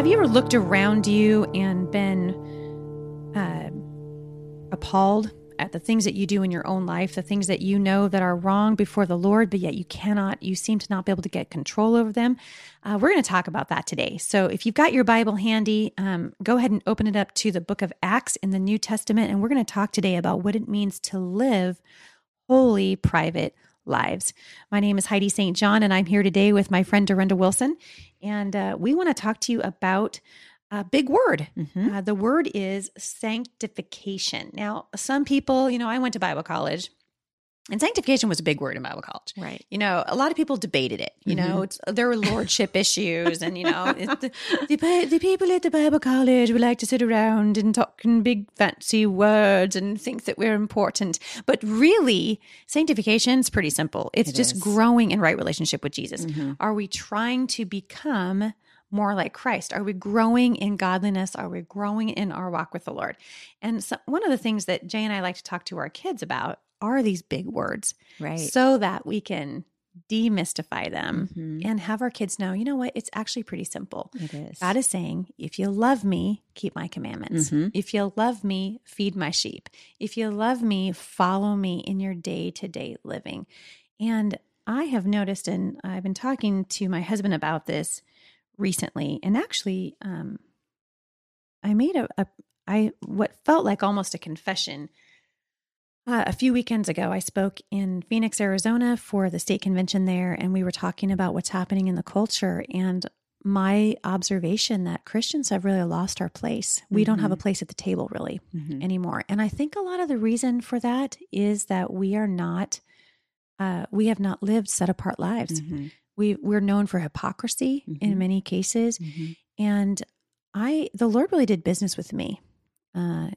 Have you ever looked around you and been uh, appalled at the things that you do in your own life, the things that you know that are wrong before the Lord, but yet you cannot, you seem to not be able to get control over them? Uh, we're going to talk about that today. So if you've got your Bible handy, um, go ahead and open it up to the book of Acts in the New Testament. And we're going to talk today about what it means to live holy, private lives. My name is Heidi St. John, and I'm here today with my friend Dorinda Wilson. And uh, we want to talk to you about a big word. Mm-hmm. Uh, the word is sanctification. Now, some people, you know, I went to Bible college. And sanctification was a big word in Bible college. Right. You know, a lot of people debated it. You know, it's, there were lordship issues, and you know, the, the the people at the Bible college would like to sit around and talk in big fancy words and think that we're important. But really, sanctification is pretty simple. It's It just is. growing in right relationship with Jesus. Mhm. Are we trying to become more like Christ? Are we growing in godliness? Are we growing in our walk with the Lord? And so, one of the things that Jay and I like to talk to our kids about are these big words Right. so that we can demystify them Mhm. and have our kids know, you know what, it's actually pretty simple. It is. God is saying, if you love me, keep my commandments. Mhm. If you love me, feed my sheep. If you love me, follow me in your day to day living. And I have noticed, and I've been talking to my husband about this recently, and actually, um, I made a, a I what felt like almost a confession. Uh, a few weekends ago, I spoke in Phoenix, Arizona for the state convention there, and we were talking about what's happening in the culture. And my observation that Christians have really lost our place. We don't have a place at the table really Mhm. anymore. And I think a lot of the reason for that is that we are not, uh, we have not lived set apart lives. Mhm. We we're known for hypocrisy in Mhm. many cases, Mhm. and I the Lord really did business with me. Uh,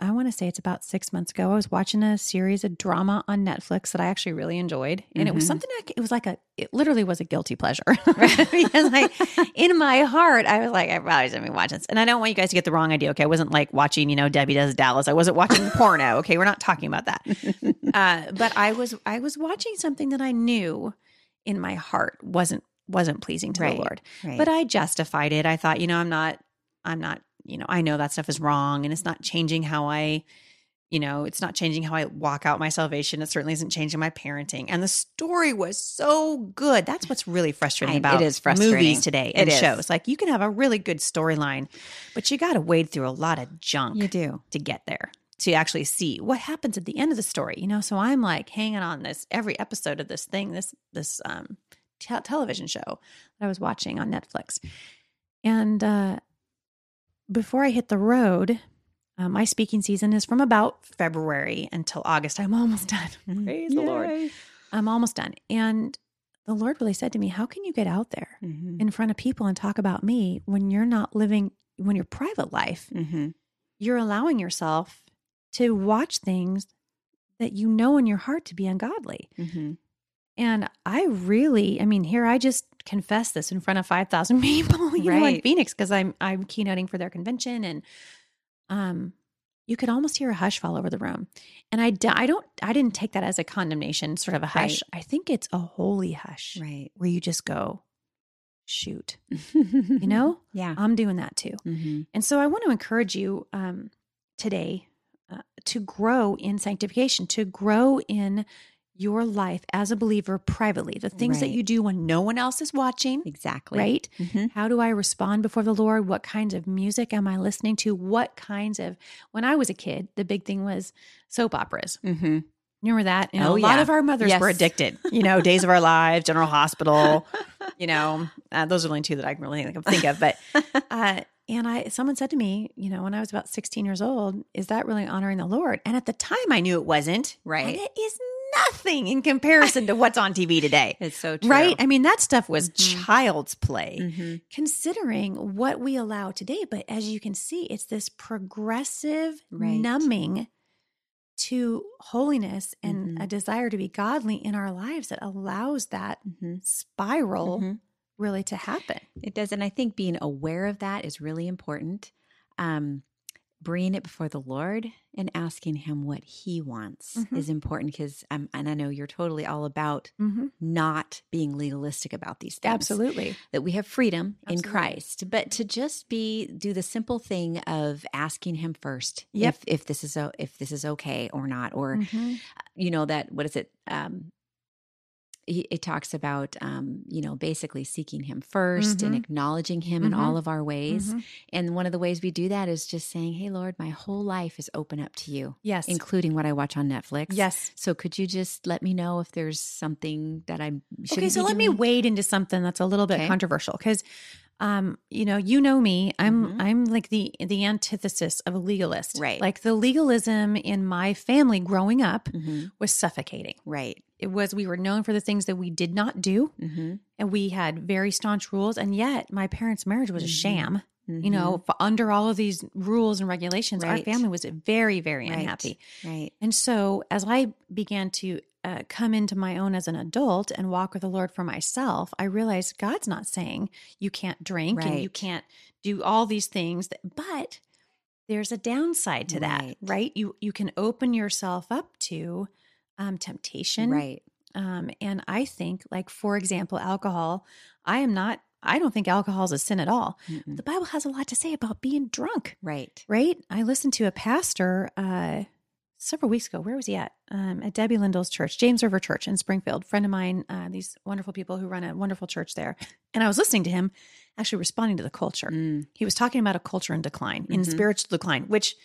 I want to say it's about six months ago. I was watching a series of drama on Netflix that I actually really enjoyed, and it was Mhm. something like it was like a it literally was a guilty pleasure because like in my heart I was like I probably shouldn't be watching this, and I don't want you guys to get the wrong idea. Okay, I wasn't like watching you know Debbie Does Dallas. I wasn't watching porno. Okay, we're not talking about that. Uh, but I was I was watching something that I knew in my heart wasn't wasn't pleasing to Right. the Lord. Right. But I justified it. I thought, you know, I'm not, I'm not, you know, I know that stuff is wrong and it's not changing how I, you know, it's not changing how I walk out my salvation. It certainly isn't changing my parenting. And the story was so good. That's what's really frustrating I- about it is frustrating. movies today It and is. shows. Like you can have a really good storyline, but you got to wade through a lot of junk you do. to get there to actually see what happens at the end of the story you know so i'm like hanging on this every episode of this thing this this um te- television show that i was watching on netflix and uh before i hit the road uh, my speaking season is from about february until august i'm almost done praise the lord i'm almost done and the lord really said to me how can you get out there Mhm. in front of people and talk about me when you're not living when your private life Mhm. you're allowing yourself to watch things that you know in your heart to be ungodly. Mhm. And I really, I mean, here I just confess this in front of 5,000 people, you know, in Phoenix because I'm I'm keynoting for their convention and um you could almost hear a hush fall over the room. And I I don't I didn't take that as a condemnation sort of a hush. I think it's a holy hush Right. where you just go shoot. you know? Yeah. I'm doing that too. Mhm. And so I want to encourage you um, today uh, to grow in sanctification, to grow in your life as a believer privately, the things that you do when no one else is watching, Exactly. right? Mhm. How do I respond before the Lord? What kinds of music am I listening to? What kinds of, when I was a kid, the big thing was soap operas. Mhm. Remember that? You know, Oh, a lot yeah. of our mothers were addicted. You know, Days of Our Lives, General Hospital. You know, uh, those are the only two that I can really think of. Think of. But uh, and I, someone said to me, you know, when I was about 16 years old, is that really honoring the Lord? And at the time, I knew it wasn't. Right. And it is nothing in comparison to what's on TV today. It's so true. Right? I mean, that stuff was Mhm. child's play Mhm. considering what we allow today. But as you can see, it's this progressive Right. numbing to holiness and Mhm. a desire to be godly in our lives that allows that Mhm. spiral Mhm. really to happen. It does. And I think being aware of that is really important. Um, bringing it before the Lord and asking Him what He wants Mhm. is important because, um, and I know you're totally all about Mm-hmm. not being legalistic about these things. Absolutely. That we have freedom in Christ, but to just be do the simple thing of asking Him first Yep. if if this is if this is okay or not, or Mhm. you know that what is it um he- it talks about um you know basically seeking him 1st and Mhm. acknowledging him in Mhm. all of our ways Mhm. and one of the ways we do that is just saying hey lord my whole life is open up to you Yes. including what i watch on netflix yes. so could you just let me know if there's something that i should Okay, so let me wade into something that's a little bit Okay. controversial because, um, you know, you know me. I'm Mhm. I'm like the the antithesis of a legalist. Right. Like the legalism in my family growing up Mhm. was suffocating. right It was we were known for the things that we did not do, mm-hmm. and we had very staunch rules. And yet, my parents' marriage was a Mhm. sham. You know, f- under all of these rules and regulations, our family was very, very Right. unhappy. right And so, as I began to uh, come into my own as an adult and walk with the Lord for myself, I realized God's not saying you can't drink and you can't do all these things, that, but there's a downside to that, Right. right? You you can open yourself up to um, temptation, right um, and I think, like for example, alcohol. I am not. I don't think alcohol is a sin at all. Mm-mm. The Bible has a lot to say about being drunk right right? I listened to a pastor uh, several weeks ago. Where was he at? Um, at Debbie Lindell's church, James River Church in Springfield. Friend of mine, uh, these wonderful people who run a wonderful church there. And I was listening to him, actually responding to the culture. Mm. He was talking about a culture in decline, in Mhm. spiritual decline, which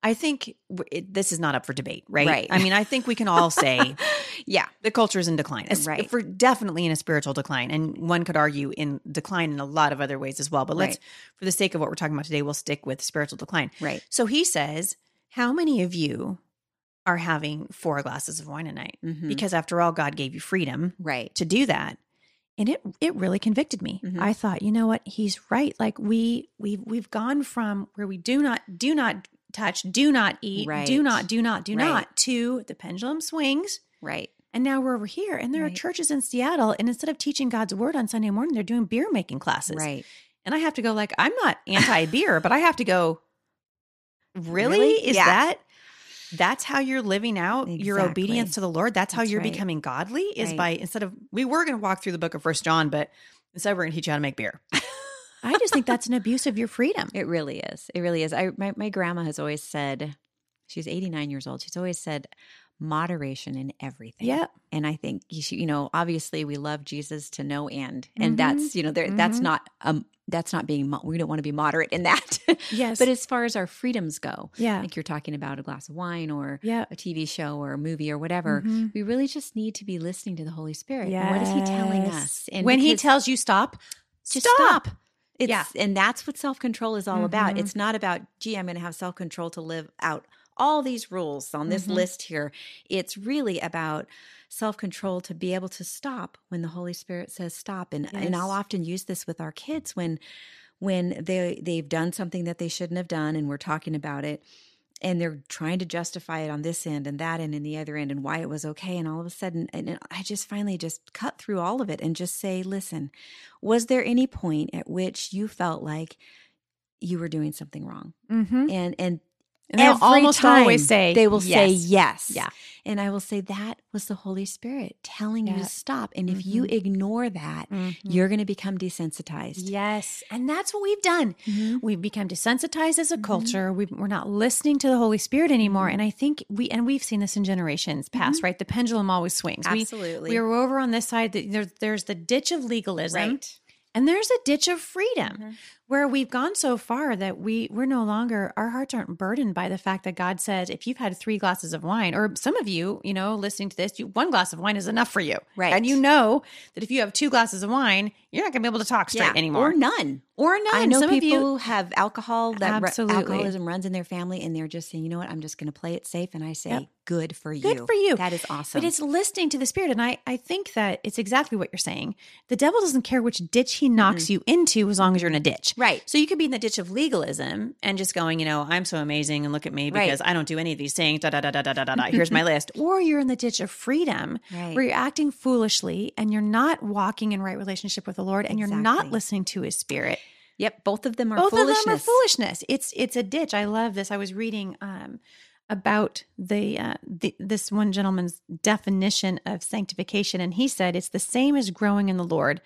I think w- it, this is not up for debate, right? Right. I mean, I think we can all say yeah the culture is in decline. It's Right. For definitely in a spiritual decline, and one could argue in decline in a lot of other ways as well. But let's, Right. for the sake of what we're talking about today, we'll stick with spiritual decline. right So he says, How many of you are having four glasses of wine a night? Mhm. Because after all, God gave you freedom right to do that. And it it really convicted me. Mhm. I thought, you know what? He's right. Like we we've we've gone from where we do not do not touch, do not eat, do not, do not, do Right. not, to the pendulum swings. right And now we're over here. And there Right. are churches in Seattle. And instead of teaching God's word on Sunday morning, they're doing beer making classes. right And I have to go like, I'm not anti beer, but I have to go, really? Really? Is Yeah. that that's how you're living out your obedience to the Lord? That's how That's you're right. becoming godly is Right. by instead of we were going to walk through the book of First John, but instead we're going to teach you how to make beer. I just think that's an abuse of your freedom. It really is. It really is. I my, my grandma has always said, she's 89 years old. She's always said moderation in everything. Yeah. And I think you should, you know, obviously we love Jesus to no end. And Mhm. that's, you know, there that's Mhm. not um that's not being mo- we don't want to be moderate in that. Yes. but as far as our freedoms go, yeah. like you're talking about a glass of wine or Yeah. a TV show or a movie or whatever, Mhm. we really just need to be listening to the Holy Spirit. And What is he telling us? And when he tells you stop, just stop. stop. It's, Yeah. And that's what self control is all about. Mhm. It's not about, gee, I'm going to have self control to live out all these rules on this Mhm. list here. It's really about self control to be able to stop when the Holy Spirit says stop. And and I'll often use this with our kids when when they they've done something that they shouldn't have done and we're talking about it and they're trying to justify it on this end and that end and the other end and why it was okay and all of a sudden and i just finally just cut through all of it and just say listen was there any point at which you felt like you were doing something wrong Mm-hmm. and and And they'll almost time always say they will say yes. yes Yeah. and i will say that was the holy spirit telling you to stop and if you ignore that Mhm. you're going to become desensitized Yes. And that's what we've done. Mhm. We've become desensitized as a Mhm. culture. we we're not listening to the Holy Spirit anymore. Mhm. And I think we, and we've seen this in generations past, right? The pendulum always swings. We, absolutely we were over on this side. that There's, there's the ditch of legalism right and there's a ditch of freedom. Where we've gone so far that we, we're no longer, our hearts aren't burdened by the fact that God said if you've had three glasses of wine, or some of you, you know, listening to this, you, one glass of wine is enough for you. Right. And you know that if you have two glasses of wine, you're not going to be able to talk straight anymore. or none Or none. I know Some people of you, have alcohol that Absolutely. alcoholism runs in their family, and they're just saying, you know what, I'm just going to play it safe. And I say, Yep. good for you. Good for you. That is awesome. But it's listening to the spirit. And I, I think that it's exactly what you're saying. The devil doesn't care which ditch he knocks mm-hmm. you into as long as you're in a ditch. Right. So you could be in the ditch of legalism and just going, you know, I'm so amazing and look at me Right. because I don't do any of these things. Da da da da da da da. Here's my list. Or you're in the ditch of freedom Right. where you're acting foolishly and you're not walking in right relationship with the Lord and you're not listening to his spirit. Yep, both of them are Both foolishness. of them are foolishness. It's it's a ditch. I love this. I was reading um, about the, uh, the this one gentleman's definition of sanctification, and he said it's the same as growing in the Lord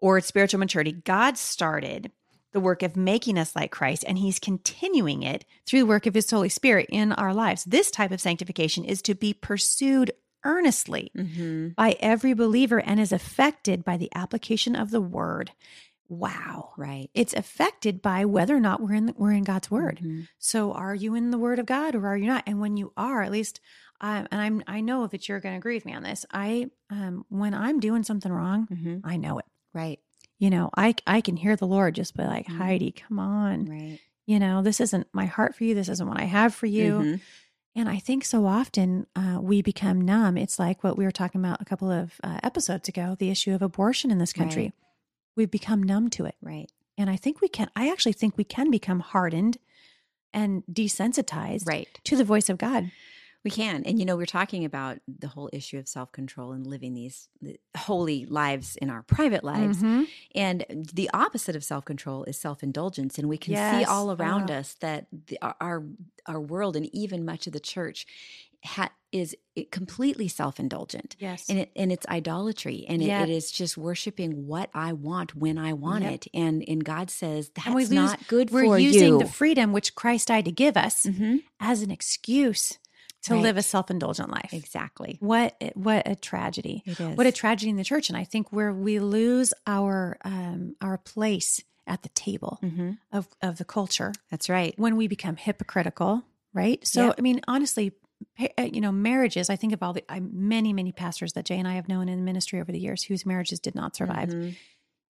or spiritual maturity. God started the work of making us like Christ, and He's continuing it through the work of His Holy Spirit in our lives. This type of sanctification is to be pursued earnestly Mm-hmm. by every believer and is affected by the application of the Word. Wow Right. it's affected by whether or not we're in we're in God's word. Mhm. So, are you in the Word of God or are you not? And when you are, at least, um, and I'm I know that you're going to agree with me on this. I um, when I'm doing something wrong, Mhm. I know it. Right. You know, I I can hear the Lord just be like, Mhm. Heidi, come on. Right. You know, this isn't my heart for you. This isn't what I have for you. Mhm. And I think so often uh, we become numb. It's like what we were talking about a couple of uh, episodes ago the issue of abortion in this country. Right. We've become numb to it. Right. And I think we can, I actually think we can become hardened and desensitized Right. to the voice of God. We can. And, you know, we're talking about the whole issue of self control and living these holy lives in our private lives. Mhm. And the opposite of self control is self indulgence. And we can see all around Oh. us that the, our, our world and even much of the church ha, is completely self indulgent. Yes. And, it, and it's idolatry and it, it is just worshiping what I want when I want Yep. it. And, and God says that's lose, not good we're using you. the freedom which Christ died to give us Mhm. as an excuse to live a self indulgent life. Exactly. What what a tragedy. It is. What a tragedy in the church. And I think where we lose our um, our place at the table hmm of, of the culture That's right. when we become hypocritical, right? So, Yep. I mean, honestly, uh, you know, marriages, I think of all the I, many, many pastors that Jay and I have known in ministry over the years whose marriages did not survive. Mhm.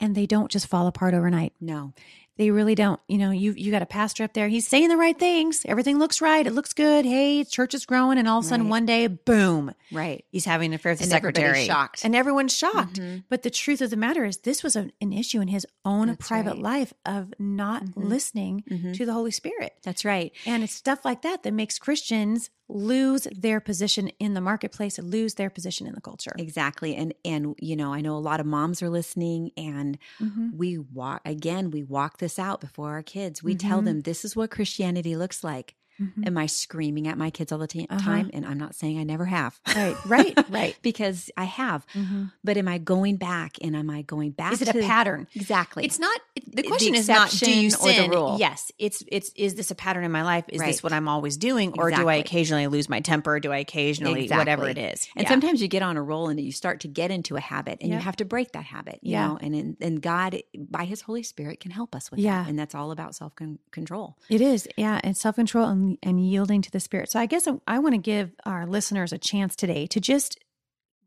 And they don't just fall apart overnight. No. They really don't. You know, you you got a pastor up there. He's saying the right things. Everything looks right. It looks good. Hey, church is growing, and all of a sudden, Right. one day, boom, Right. he's having an affair with the And everybody's secretary. shocked. and everyone's shocked. Mhm. But the truth of the matter is, this was a, an issue in his own That's private right. life of not Mhm. listening Mhm. to the Holy Spirit. That's right. And it's stuff like that that makes Christians lose their position in the marketplace, lose their position in the culture. Exactly. And and you know, I know a lot of moms are listening and Mhm. we walk again, we walk this out before our kids. We tell Mhm. them this is what Christianity looks like. Mhm. Am I screaming at my kids all the ti- Uh-huh. time? And I'm not saying I never have. Right, right, right. because I have. Mhm. But am I going back and am I going back Is it a pattern? Exactly. It's not. it- The The question is not do you the sin? rule. Yes, it's it's is this a pattern in my life? Is Right. this what I'm always doing, or do I occasionally lose my temper? Do I occasionally whatever it is? And Yeah. sometimes you get on a roll and you start to get into a habit and Yep. you have to break that habit, you Yeah. know, and, and, and God by his Holy Spirit can help us with Yeah. that. And that's all about self control. It is, yeah, and self control and, and yielding to the Spirit. So I guess I, I want to give our listeners a chance today to just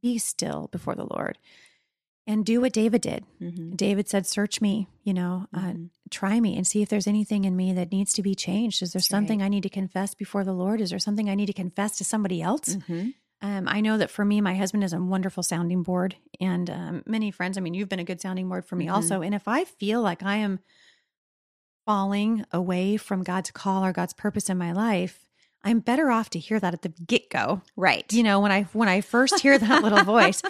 be still before the Lord and do what David did. Mm-hmm. David said, "Search me, you know, uh, Mhm. try me, and see if there's anything in me that needs to be changed. Is there That's something right. I need to confess before the Lord? Is there something I need to confess to somebody else?" Mm-hmm. Um, I know that for me, my husband is a wonderful sounding board, and um, many friends. I mean, you've been a good sounding board for me Mhm. also. And if I feel like I am falling away from God's call or God's purpose in my life, I'm better off to hear that at the get go. Right. You know, when I when I first hear that little voice,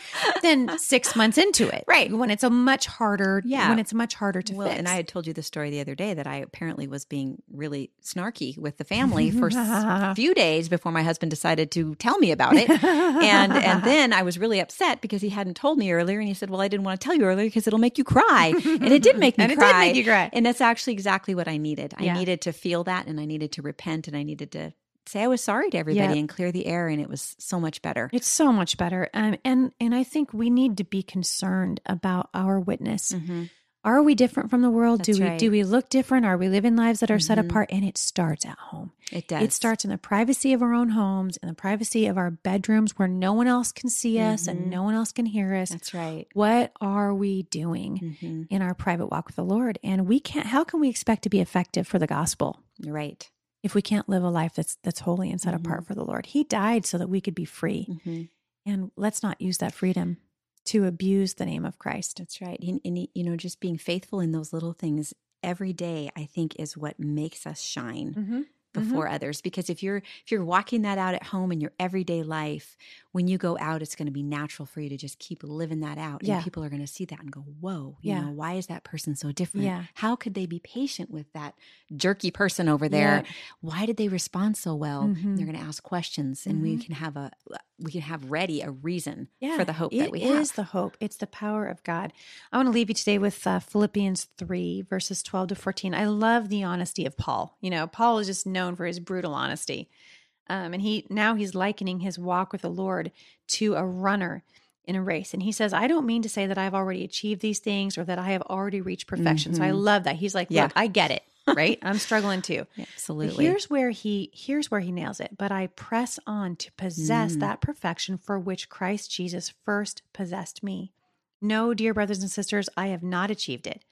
than six months into it, Right. When it's a much harder, Yeah. when it's much harder to well, fix. and I had told you the story the other day that I apparently was being really snarky with the family for a few days before my husband decided to tell me about it. and and then I was really upset because he hadn't told me earlier, and he said, "Well, I didn't want to tell you earlier because it'll make you cry," and it did make me And it did cry. make you cry. and that's actually exactly what I needed. I needed to feel that, and I needed to repent, and I needed to say I was sorry to everybody Yep. and clear the air, and it was so much better. It's so much better. Um, and and I think we need to be concerned about our witness. Mhm. Are we different from the world? do we right. do we look different? Are we living lives that are set Mhm. apart? And it starts at home. It does. It starts in the privacy of our own homes, in the privacy of our bedrooms where no one else can see us Mhm. and no one else can hear us. That's right. What are we doing hmm in our private walk with the Lord? And we can't how can we expect to be effective for the gospel Right. If we can't live a life that's that's holy and set Mhm. apart for the Lord? He died so that we could be free. hmm And let's not use that freedom to abuse the name of Christ. That's right. And, and, you know, just being faithful in those little things every day, I think, is what makes us shine. Mm-hmm. Before mm-hmm. others because if you're if you're walking that out at home in your everyday life when you go out it's going to be natural for you to just keep living that out yeah. and people are going to see that and go whoa you yeah. know why is that person so different yeah. how could they be patient with that jerky person over there yeah. why did they respond so well mm-hmm. they're going to ask questions and mm-hmm. we can have a we can have ready a reason yeah, for the hope that we have. It is the hope. It's the power of God. I want to leave you today with uh, Philippians 3, verses 12 to 14. I love the honesty of Paul. You know, Paul is just known for his brutal honesty. Um, and he now he's likening his walk with the Lord to a runner in a race. And he says, I don't mean to say that I've already achieved these things or that I have already reached perfection. Mm-hmm. So I mm-hmm. love that. He's like, Look, yeah. I get it right? I'm struggling too. Yeah, absolutely. But here's where he here's where he nails it. But I press on to possess mm. that perfection for which Christ Jesus first possessed me. No, dear brothers and sisters, I have not achieved it,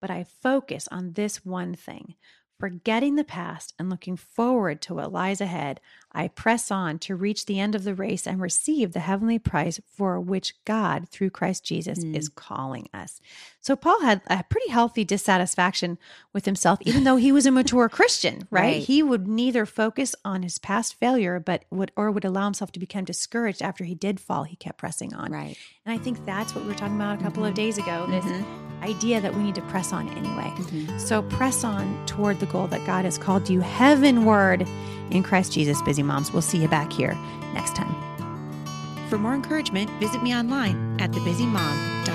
but I focus on this one thing. Forgetting the past and looking forward to what lies ahead, I press on to reach the end of the race and receive the heavenly prize for which God, through Christ Jesus, mm. is calling us. So, Paul had a pretty healthy dissatisfaction with himself, even though he was a mature Christian, right? right? He would neither focus on his past failure, but would or would allow himself to become discouraged after he did fall. He kept pressing on. Right. And I think that's what we were talking about a couple mm-hmm. of days ago this mm-hmm. Idea that we need to press on anyway. Mm-hmm. So, press on toward the goal that God has called you heavenward in Christ Jesus, busy moms. We'll see you back here next time. For more encouragement, visit me online at thebusymom.com.